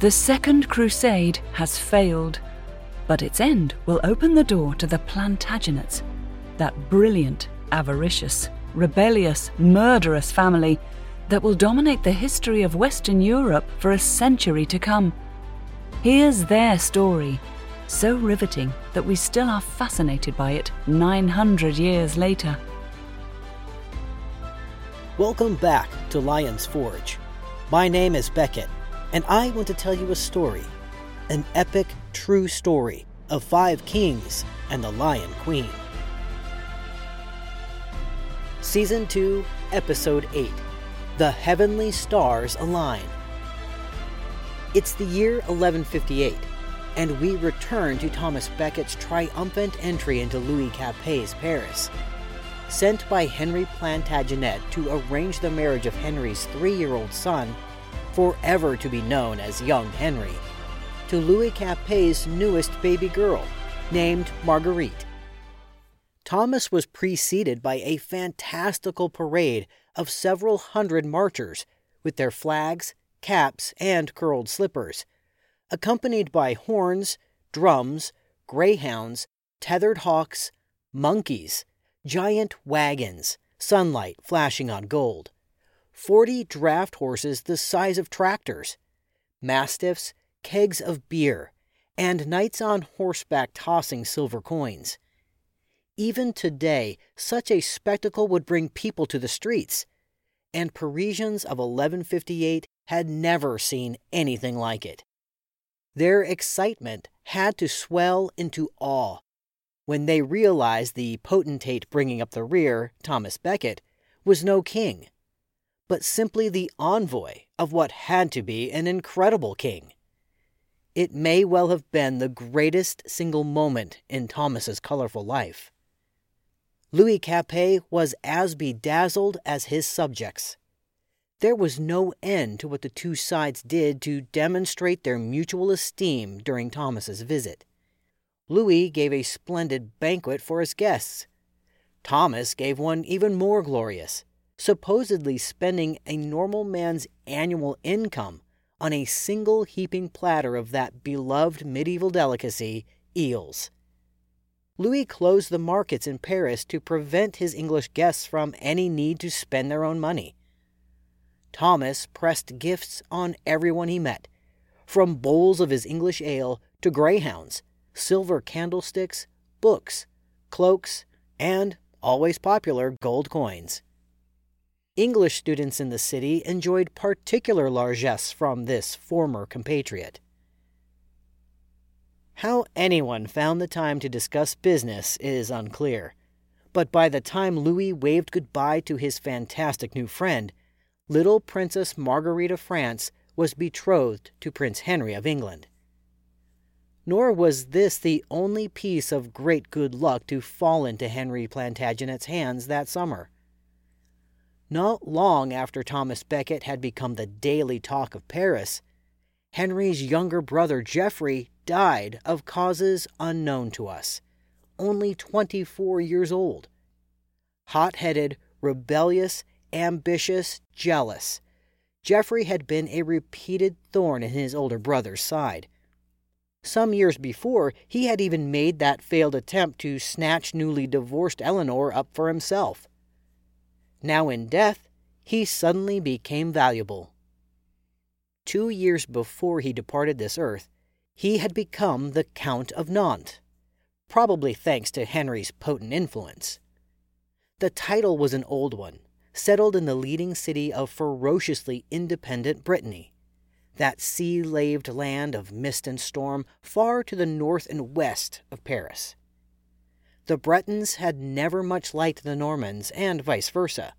The Second Crusade has failed, but its end will open the door to the Plantagenets, that brilliant, avaricious, rebellious, murderous family that will dominate the history of Western Europe for a century to come. Here's their story, so riveting that we still are fascinated by it 900 years later. Welcome back to Lion's Forge. My name is Beckett, and I want to tell you a story an epic, true story of five kings and the Lion Queen. Season 2, Episode 8 The Heavenly Stars Align. It's the year 1158, and we return to Thomas Becket's triumphant entry into Louis Capet's Paris. Sent by Henry Plantagenet to arrange the marriage of Henry's three year old son forever to be known as Young Henry, to Louis Capet's newest baby girl, named Marguerite. Thomas was preceded by a fantastical parade of several hundred marchers with their flags, caps, and curled slippers, accompanied by horns, drums, greyhounds, tethered hawks, monkeys, giant wagons, sunlight flashing on gold, 40 draft horses the size of tractors, mastiffs, kegs of beer, and knights on horseback tossing silver coins. Even today, such a spectacle would bring people to the streets, and Parisians of 1158 had never seen anything like it. Their excitement had to swell into awe when they realized the potentate bringing up the rear, Thomas Becket, was no king but simply the envoy of what had to be an incredible king. It may well have been the greatest single moment in Thomas's colorful life. Louis Capet was as bedazzled as his subjects. There was no end to what the two sides did to demonstrate their mutual esteem during Thomas's visit. Louis gave a splendid banquet for his guests. Thomas gave one even more glorious supposedly spending a normal man's annual income on a single heaping platter of that beloved medieval delicacy, eels. Louis closed the markets in Paris to prevent his English guests from any need to spend their own money. Thomas pressed gifts on everyone he met, from bowls of his English ale to greyhounds, silver candlesticks, books, cloaks, and, always popular, gold coins. English students in the city enjoyed particular largesse from this former compatriot. How anyone found the time to discuss business is unclear, but by the time Louis waved goodbye to his fantastic new friend, little Princess Marguerite of France was betrothed to Prince Henry of England. Nor was this the only piece of great good luck to fall into Henry Plantagenet's hands that summer. Not long after Thomas Becket had become the daily talk of Paris, Henry's younger brother Geoffrey died of causes unknown to us, only 24 years old. Hot headed, rebellious, ambitious, jealous, Geoffrey had been a repeated thorn in his older brother's side. Some years before, he had even made that failed attempt to snatch newly divorced Eleanor up for himself. Now in death, he suddenly became valuable. Two years before he departed this earth, he had become the Count of Nantes, probably thanks to Henry's potent influence. The title was an old one, settled in the leading city of ferociously independent Brittany, that sea laved land of mist and storm far to the north and west of Paris. The Bretons had never much liked the Normans, and vice versa.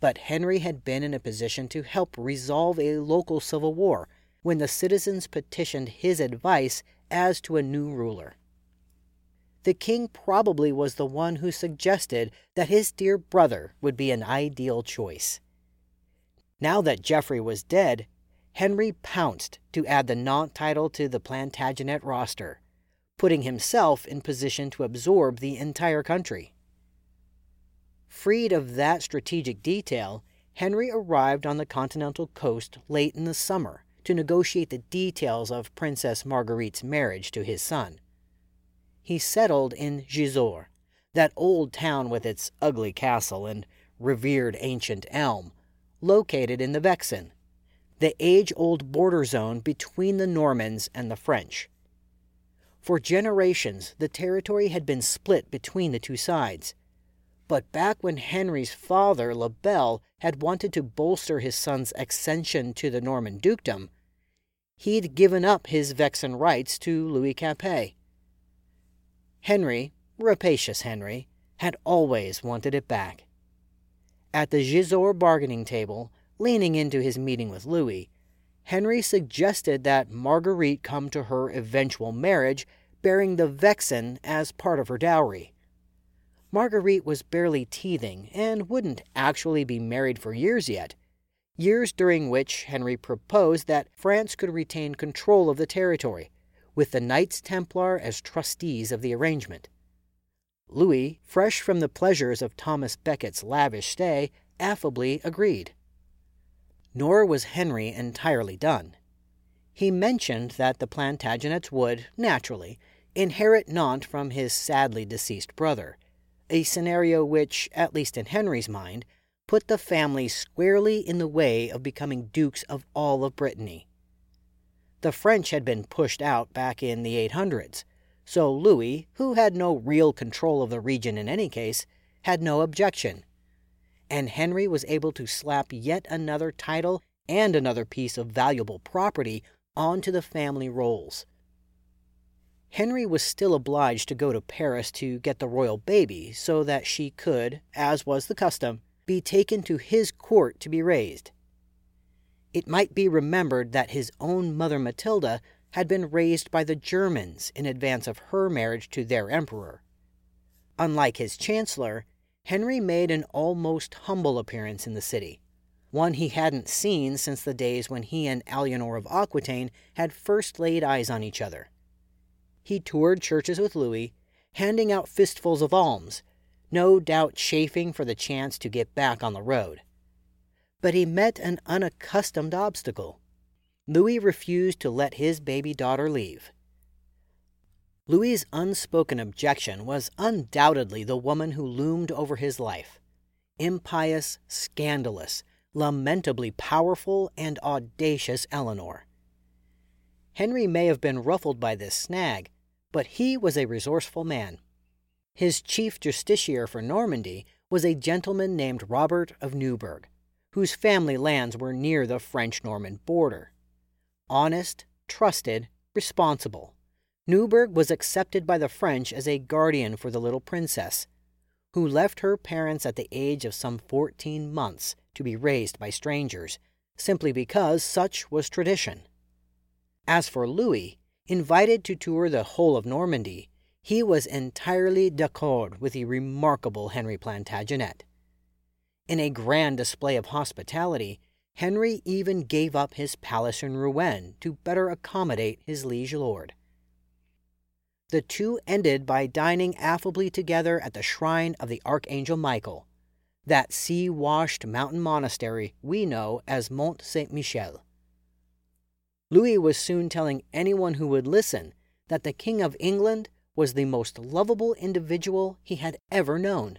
But Henry had been in a position to help resolve a local civil war when the citizens petitioned his advice as to a new ruler. The king probably was the one who suggested that his dear brother would be an ideal choice. Now that Geoffrey was dead, Henry pounced to add the Nantes title to the Plantagenet roster putting himself in position to absorb the entire country. Freed of that strategic detail, Henry arrived on the continental coast late in the summer to negotiate the details of Princess Marguerite's marriage to his son. He settled in Gisors, that old town with its ugly castle and revered ancient elm, located in the Vexin, the age old border zone between the Normans and the French. For generations, the territory had been split between the two sides. But back when Henry's father, Le Bel, had wanted to bolster his son's accession to the Norman dukedom, he'd given up his Vexin rights to Louis Capet. Henry, rapacious Henry, had always wanted it back. At the Gisors bargaining table, leaning into his meeting with Louis, Henry suggested that Marguerite come to her eventual marriage bearing the Vexin as part of her dowry. Marguerite was barely teething and wouldn't actually be married for years yet, years during which Henry proposed that France could retain control of the territory, with the Knights Templar as trustees of the arrangement. Louis, fresh from the pleasures of Thomas Becket's lavish stay, affably agreed. Nor was Henry entirely done. He mentioned that the Plantagenets would, naturally, inherit Nantes from his sadly deceased brother, a scenario which, at least in Henry's mind, put the family squarely in the way of becoming dukes of all of Brittany. The French had been pushed out back in the 800s, so Louis, who had no real control of the region in any case, had no objection. And Henry was able to slap yet another title and another piece of valuable property onto the family rolls. Henry was still obliged to go to Paris to get the royal baby so that she could, as was the custom, be taken to his court to be raised. It might be remembered that his own mother Matilda had been raised by the Germans in advance of her marriage to their emperor. Unlike his chancellor, Henry made an almost humble appearance in the city, one he hadn't seen since the days when he and Alianor of Aquitaine had first laid eyes on each other. He toured churches with Louis, handing out fistfuls of alms, no doubt chafing for the chance to get back on the road. But he met an unaccustomed obstacle. Louis refused to let his baby daughter leave. Louis's unspoken objection was undoubtedly the woman who loomed over his life impious, scandalous, lamentably powerful, and audacious Eleanor. Henry may have been ruffled by this snag, but he was a resourceful man. His chief justiciar for Normandy was a gentleman named Robert of Newburgh, whose family lands were near the French Norman border honest, trusted, responsible. Newburgh was accepted by the French as a guardian for the little princess, who left her parents at the age of some 14 months to be raised by strangers, simply because such was tradition. As for Louis, invited to tour the whole of Normandy, he was entirely d'accord with the remarkable Henry Plantagenet. In a grand display of hospitality, Henry even gave up his palace in Rouen to better accommodate his liege lord. The two ended by dining affably together at the shrine of the Archangel Michael, that sea washed mountain monastery we know as Mont Saint Michel. Louis was soon telling anyone who would listen that the King of England was the most lovable individual he had ever known.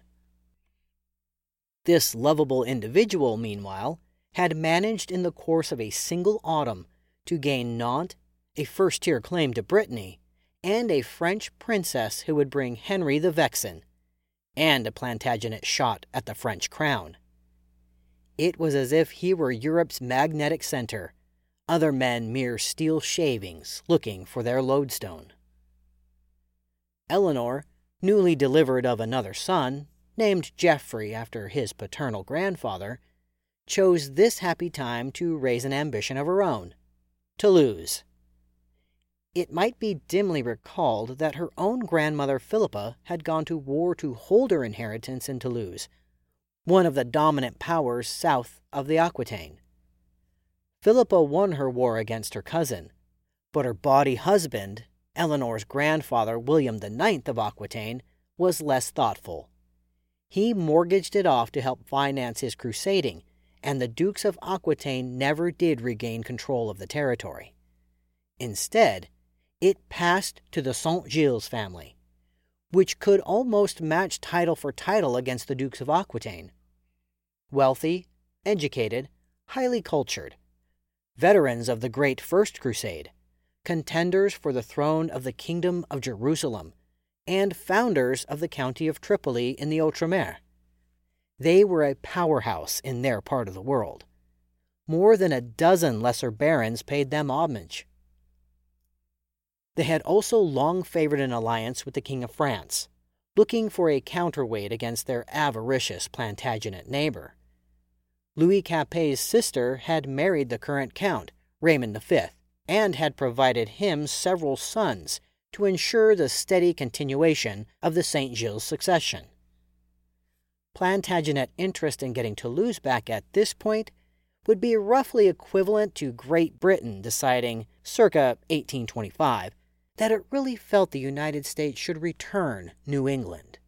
This lovable individual, meanwhile, had managed in the course of a single autumn to gain Nantes, a first tier claim to Brittany, and a French princess who would bring Henry the Vexin, and a Plantagenet shot at the French crown. It was as if he were Europe's magnetic center, other men mere steel shavings looking for their lodestone. Eleanor, newly delivered of another son, named Geoffrey after his paternal grandfather, chose this happy time to raise an ambition of her own Toulouse. It might be dimly recalled that her own grandmother Philippa had gone to war to hold her inheritance in Toulouse, one of the dominant powers south of the Aquitaine. Philippa won her war against her cousin, but her bawdy husband, Eleanor's grandfather William IX of Aquitaine, was less thoughtful. He mortgaged it off to help finance his crusading and the Dukes of Aquitaine never did regain control of the territory. Instead, it passed to the Saint Gilles family, which could almost match title for title against the Dukes of Aquitaine. Wealthy, educated, highly cultured, veterans of the Great First Crusade, contenders for the throne of the Kingdom of Jerusalem, and founders of the County of Tripoli in the Outremer. They were a powerhouse in their part of the world. More than a dozen lesser barons paid them homage. They had also long favored an alliance with the King of France, looking for a counterweight against their avaricious Plantagenet neighbor. Louis Capet's sister had married the current count, Raymond V, and had provided him several sons to ensure the steady continuation of the St. Gilles succession. Plantagenet interest in getting Toulouse back at this point would be roughly equivalent to Great Britain deciding, circa 1825, that it really felt the United States should return New England.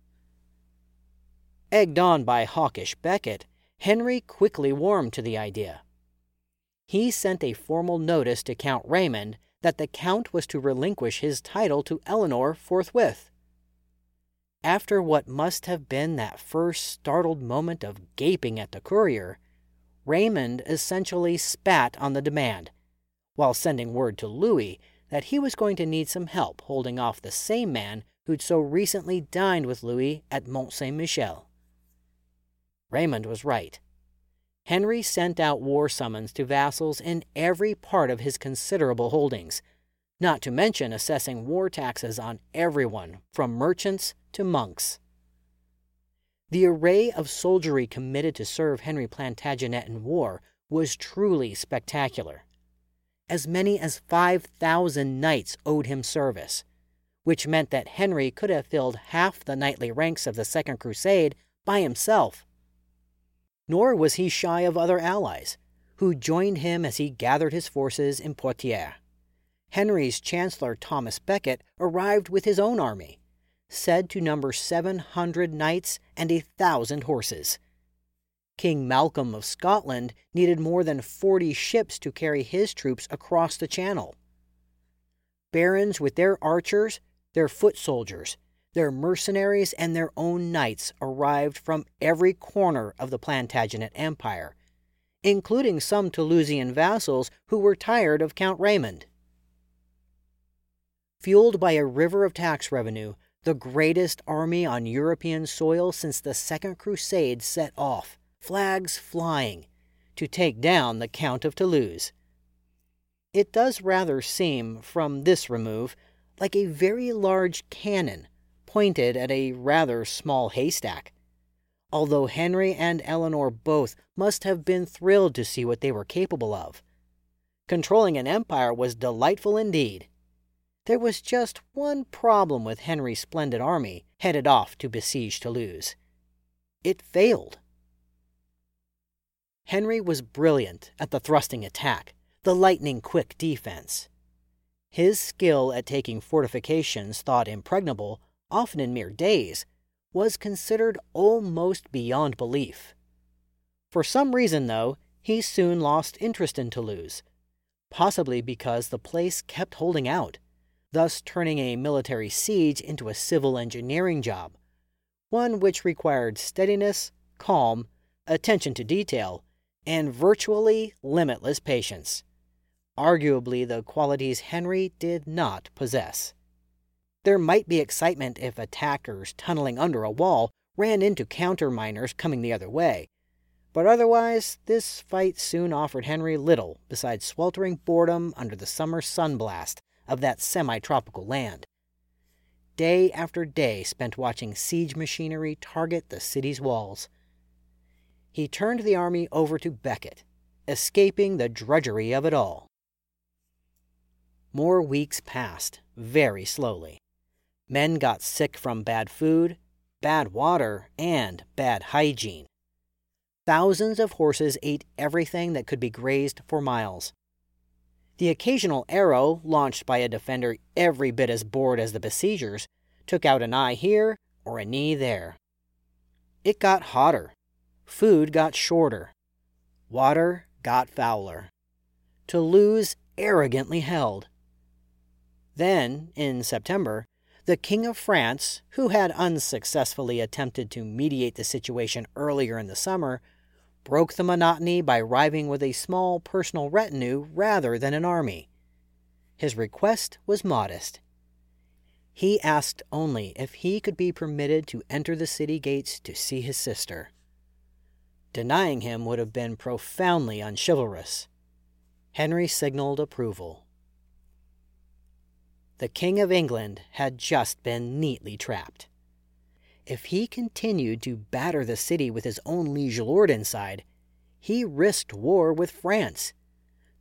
Egged on by hawkish Becket, Henry quickly warmed to the idea. He sent a formal notice to Count Raymond that the Count was to relinquish his title to Eleanor forthwith. After what must have been that first startled moment of gaping at the courier, Raymond essentially spat on the demand, while sending word to Louis that he was going to need some help holding off the same man who'd so recently dined with Louis at Mont Saint Michel. Raymond was right. Henry sent out war summons to vassals in every part of his considerable holdings, not to mention assessing war taxes on everyone, from merchants to monks. The array of soldiery committed to serve Henry Plantagenet in war was truly spectacular. As many as 5,000 knights owed him service, which meant that Henry could have filled half the knightly ranks of the Second Crusade by himself. Nor was he shy of other allies, who joined him as he gathered his forces in Poitiers. Henry's Chancellor Thomas Becket arrived with his own army, said to number 700 knights and a thousand horses. King Malcolm of Scotland needed more than 40 ships to carry his troops across the Channel. Barons with their archers, their foot soldiers, their mercenaries, and their own knights arrived from every corner of the Plantagenet Empire, including some Toulousian vassals who were tired of Count Raymond. Fueled by a river of tax revenue, the greatest army on European soil since the Second Crusade set off, flags flying, to take down the Count of Toulouse. It does rather seem, from this remove, like a very large cannon pointed at a rather small haystack. Although Henry and Eleanor both must have been thrilled to see what they were capable of. Controlling an empire was delightful indeed. There was just one problem with Henry's splendid army headed off to besiege Toulouse. It failed. Henry was brilliant at the thrusting attack, the lightning quick defense. His skill at taking fortifications thought impregnable, often in mere days, was considered almost beyond belief. For some reason, though, he soon lost interest in Toulouse, possibly because the place kept holding out thus turning a military siege into a civil engineering job, one which required steadiness, calm, attention to detail, and virtually limitless patience. Arguably, the qualities Henry did not possess. There might be excitement if attackers tunneling under a wall ran into counterminers coming the other way, but otherwise, this fight soon offered Henry little besides sweltering boredom under the summer sunblast of that semi tropical land. Day after day spent watching siege machinery target the city's walls. He turned the army over to Becket, escaping the drudgery of it all. More weeks passed, very slowly. Men got sick from bad food, bad water, and bad hygiene. Thousands of horses ate everything that could be grazed for miles. The occasional arrow, launched by a defender every bit as bored as the besiegers, took out an eye here or a knee there. It got hotter. Food got shorter. water got fouler. Toulouse arrogantly held. Then, in September, the King of France, who had unsuccessfully attempted to mediate the situation earlier in the summer, broke the monotony by arriving with a small personal retinue rather than an army. His request was modest. He asked only if he could be permitted to enter the city gates to see his sister. Denying him would have been profoundly unchivalrous. Henry signaled approval. The King of England had just been neatly trapped. If he continued to batter the city with his own liege lord inside, he risked war with France,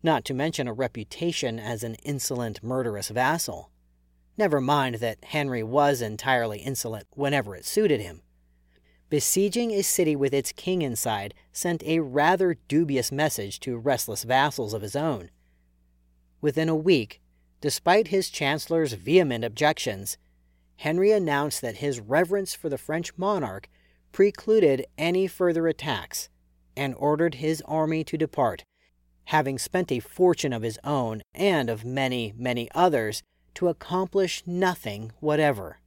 not to mention a reputation as an insolent, murderous vassal. Never mind that Henry was entirely insolent whenever it suited him. Besieging a city with its king inside sent a rather dubious message to restless vassals of his own. Within a week, despite his chancellor's vehement objections, Henry announced that his reverence for the French monarch precluded any further attacks and ordered his army to depart, having spent a fortune of his own and of many, many others to accomplish nothing whatever.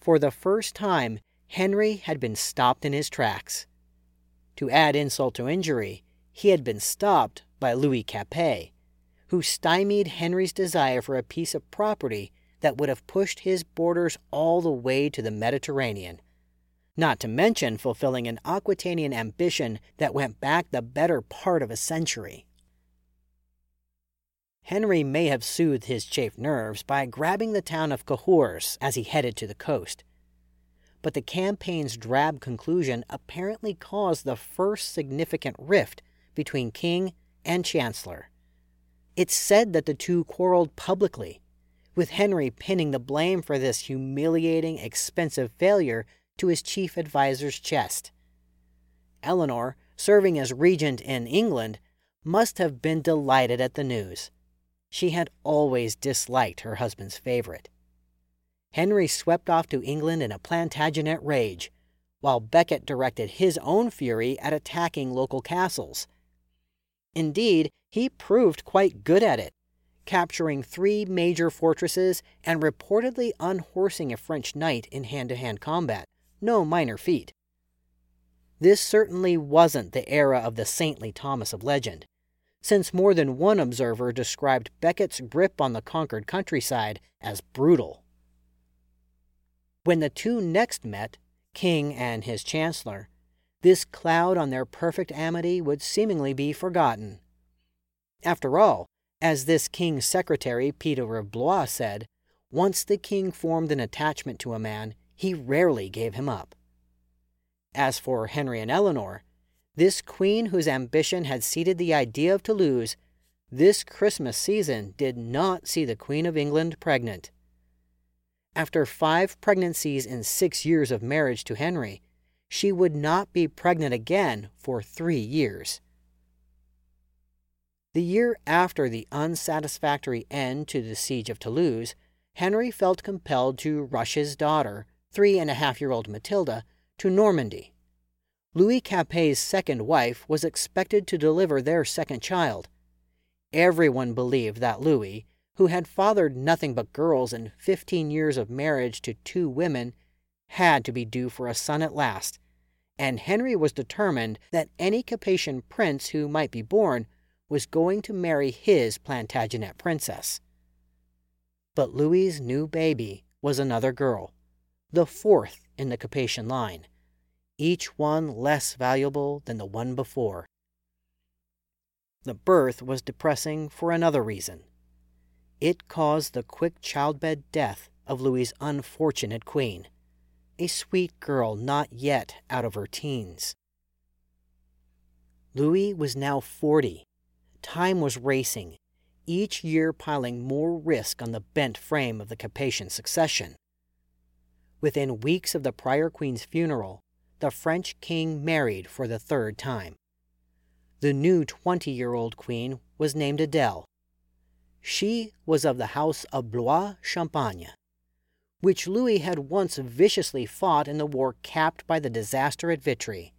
For the first time, Henry had been stopped in his tracks. To add insult to injury, he had been stopped by Louis Capet, who stymied Henry's desire for a piece of property that would have pushed his borders all the way to the Mediterranean, not to mention fulfilling an Aquitanian ambition that went back the better part of a century. Henry may have soothed his chafed nerves by grabbing the town of Cahors as he headed to the coast. But the campaign's drab conclusion apparently caused the first significant rift between king and chancellor. It's said that the two quarreled publicly, with Henry pinning the blame for this humiliating, expensive failure to his chief adviser's chest. Eleanor, serving as regent in England, must have been delighted at the news. She had always disliked her husband's favorite. Henry swept off to England in a Plantagenet rage, while Becket directed his own fury at attacking local castles. Indeed, he proved quite good at it, capturing three major fortresses and reportedly unhorsing a French knight in hand to hand combat, no minor feat. This certainly wasn't the era of the saintly Thomas of legend, since more than one observer described Becket's grip on the conquered countryside as brutal. When the two next met, King and his chancellor, this cloud on their perfect amity would seemingly be forgotten. After all, as this king's secretary, Peter of Blois, said, once the king formed an attachment to a man, he rarely gave him up. As for Henry and Eleanor, this queen whose ambition had seeded the idea of Toulouse, this Christmas season did not see the Queen of England pregnant. After five pregnancies in six years of marriage to Henry, she would not be pregnant again for three years. The year after the unsatisfactory end to the siege of Toulouse, Henry felt compelled to rush his daughter, three and a half year old Matilda, to Normandy. Louis Capet's second wife was expected to deliver their second child. Everyone believed that Louis, who had fathered nothing but girls in 15 years of marriage to two women, had to be due for a son at last, and Henry was determined that any Capetian prince who might be born was going to marry his Plantagenet princess. But Louis's new baby was another girl, the fourth in the Capetian line, each one less valuable than the one before. The birth was depressing for another reason. It caused the quick childbed death of Louis's unfortunate queen, a sweet girl not yet out of her teens. Louis was now 40 Time was racing, each year piling more risk on the bent frame of the Capetian succession. Within weeks of the prior queen's funeral, the French king married for the third time. The new 20 year old queen was named Adele. She was of the house of Blois Champagne, which Louis had once viciously fought in the war capped by the disaster at Vitry.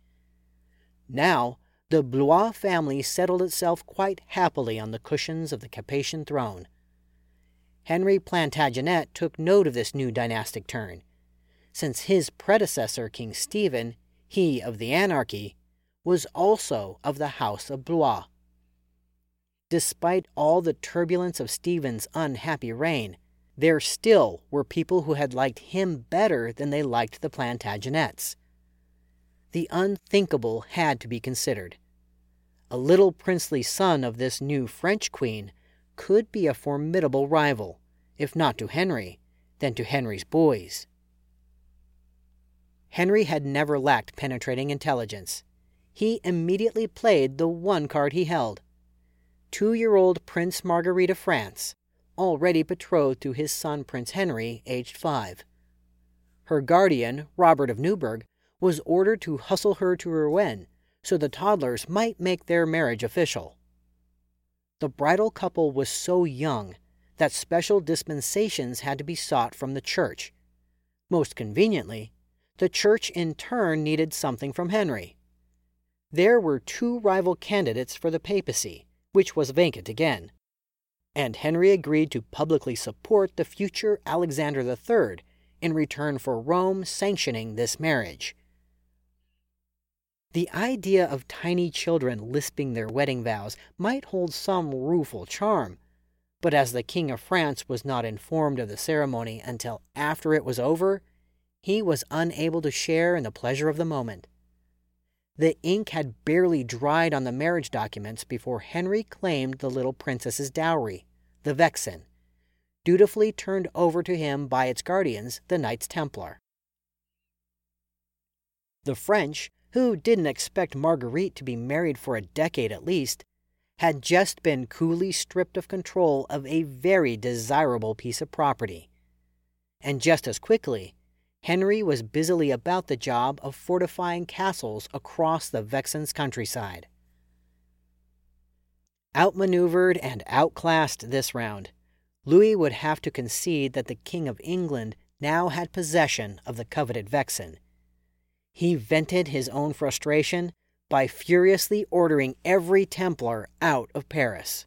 Now, the Blois family settled itself quite happily on the cushions of the Capetian throne. Henry Plantagenet took note of this new dynastic turn, since his predecessor, King Stephen, he of the anarchy, was also of the House of Blois. Despite all the turbulence of Stephen's unhappy reign, there still were people who had liked him better than they liked the Plantagenets. The unthinkable had to be considered. A little princely son of this new French queen could be a formidable rival, if not to Henry, then to Henry's boys. Henry had never lacked penetrating intelligence. He immediately played the one card he held. Two year old Prince Marguerite of France, already betrothed to his son Prince Henry, aged five. Her guardian, Robert of Newburgh, was ordered to hustle her to Rouen so the toddlers might make their marriage official. The bridal couple was so young that special dispensations had to be sought from the church. Most conveniently, the church in turn needed something from Henry. There were two rival candidates for the papacy, which was vacant again, and Henry agreed to publicly support the future Alexander III in return for Rome sanctioning this marriage. The idea of tiny children lisping their wedding vows might hold some rueful charm, but as the King of France was not informed of the ceremony until after it was over, he was unable to share in the pleasure of the moment. The ink had barely dried on the marriage documents before Henry claimed the little princess's dowry, the Vexin, dutifully turned over to him by its guardians, the Knights Templar. The French, who didn't expect Marguerite to be married for a decade at least, had just been coolly stripped of control of a very desirable piece of property. And just as quickly, Henry was busily about the job of fortifying castles across the Vexin's countryside. Outmaneuvered and outclassed this round, Louis would have to concede that the King of England now had possession of the coveted Vexen. He vented his own frustration by furiously ordering every Templar out of Paris.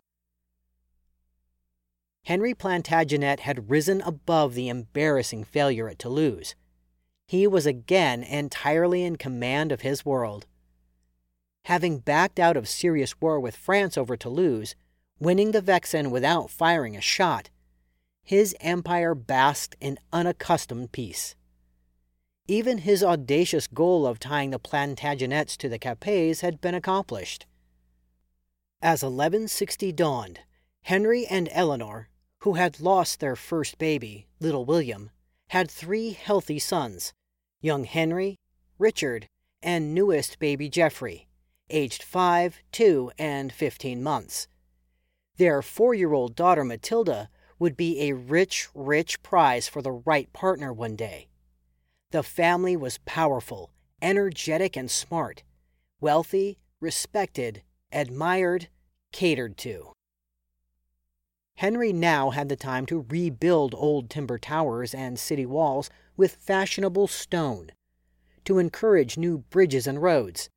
Henry Plantagenet had risen above the embarrassing failure at Toulouse he was again entirely in command of his world. Having backed out of serious war with France over Toulouse, winning the Vexin without firing a shot, his empire basked in unaccustomed peace. Even his audacious goal of tying the Plantagenets to the Capets had been accomplished. As 1160 dawned, Henry and Eleanor, who had lost their first baby, little William, had three healthy sons young Henry, Richard, and newest baby Geoffrey, aged 5, 2, and 15 months. Their four year old daughter Matilda would be a rich, rich prize for the right partner one day. The family was powerful, energetic, and smart, wealthy, respected, admired, catered to. Henry now had the time to rebuild old timber towers and city walls with fashionable stone, to encourage new bridges and roads,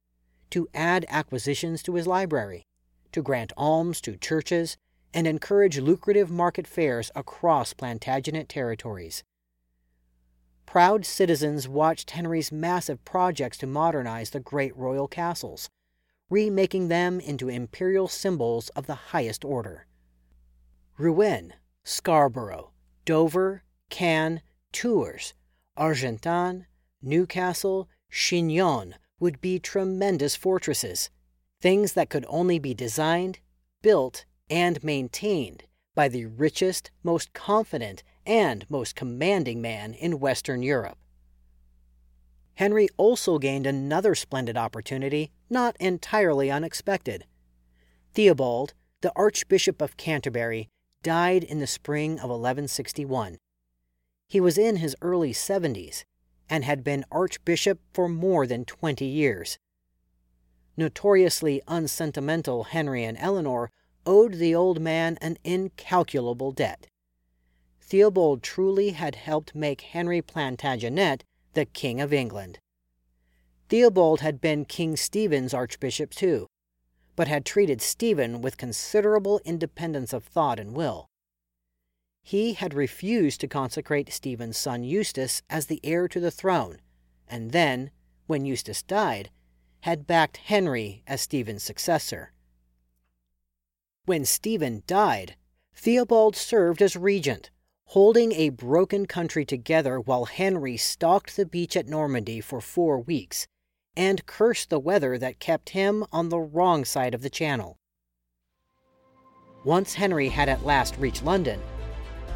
to add acquisitions to his library, to grant alms to churches, and encourage lucrative market fairs across Plantagenet territories. Proud citizens watched Henry's massive projects to modernize the great royal castles, remaking them into imperial symbols of the highest order. Rouen, Scarborough, Dover, Caen, Tours, Argentan, Newcastle, Chinon would be tremendous fortresses, things that could only be designed, built, and maintained by the richest, most confident, and most commanding man in Western Europe. Henry also gained another splendid opportunity, not entirely unexpected. Theobald, the Archbishop of Canterbury, died in the spring of 1161. He was in his early 70s and had been archbishop for more than 20 years. Notoriously unsentimental Henry and Eleanor owed the old man an incalculable debt. Theobald truly had helped make Henry Plantagenet the King of England. Theobald had been King Stephen's archbishop too, but had treated Stephen with considerable independence of thought and will. He had refused to consecrate Stephen's son Eustace as the heir to the throne, and then, when Eustace died, had backed Henry as Stephen's successor. When Stephen died, Theobald served as regent, holding a broken country together while Henry stalked the beach at Normandy for four weeks and cursed the weather that kept him on the wrong side of the channel. Once Henry had at last reached London,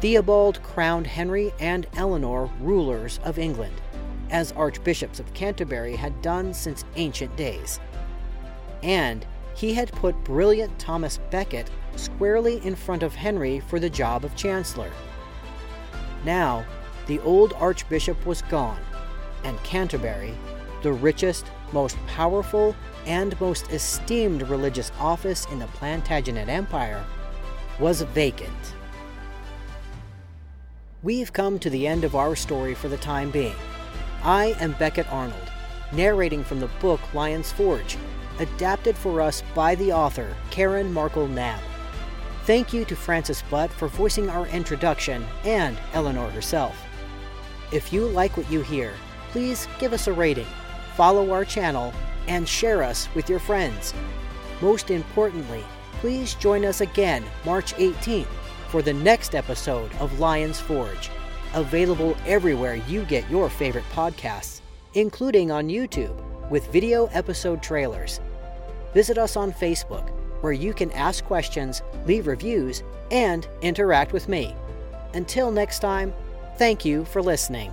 Theobald crowned Henry and Eleanor rulers of England, as archbishops of Canterbury had done since ancient days. And he had put brilliant Thomas Becket squarely in front of Henry for the job of chancellor. Now, the old archbishop was gone, and Canterbury, the richest, most powerful, and most esteemed religious office in the Plantagenet Empire, was vacant. We've come to the end of our story for the time being. I am Becket Arnold, narrating from the book Lion's Forge, adapted for us by the author Karen Markle Knabb. Thank you to Francis Butt for voicing our introduction and Eleanor herself. If you like what you hear, please give us a rating, follow our channel, and share us with your friends. Most importantly, please join us again March 18th for the next episode of Lion's Forge, available everywhere you get your favorite podcasts, including on YouTube with video episode trailers. Visit us on Facebook, where you can ask questions, leave reviews, and interact with me. Until next time, thank you for listening.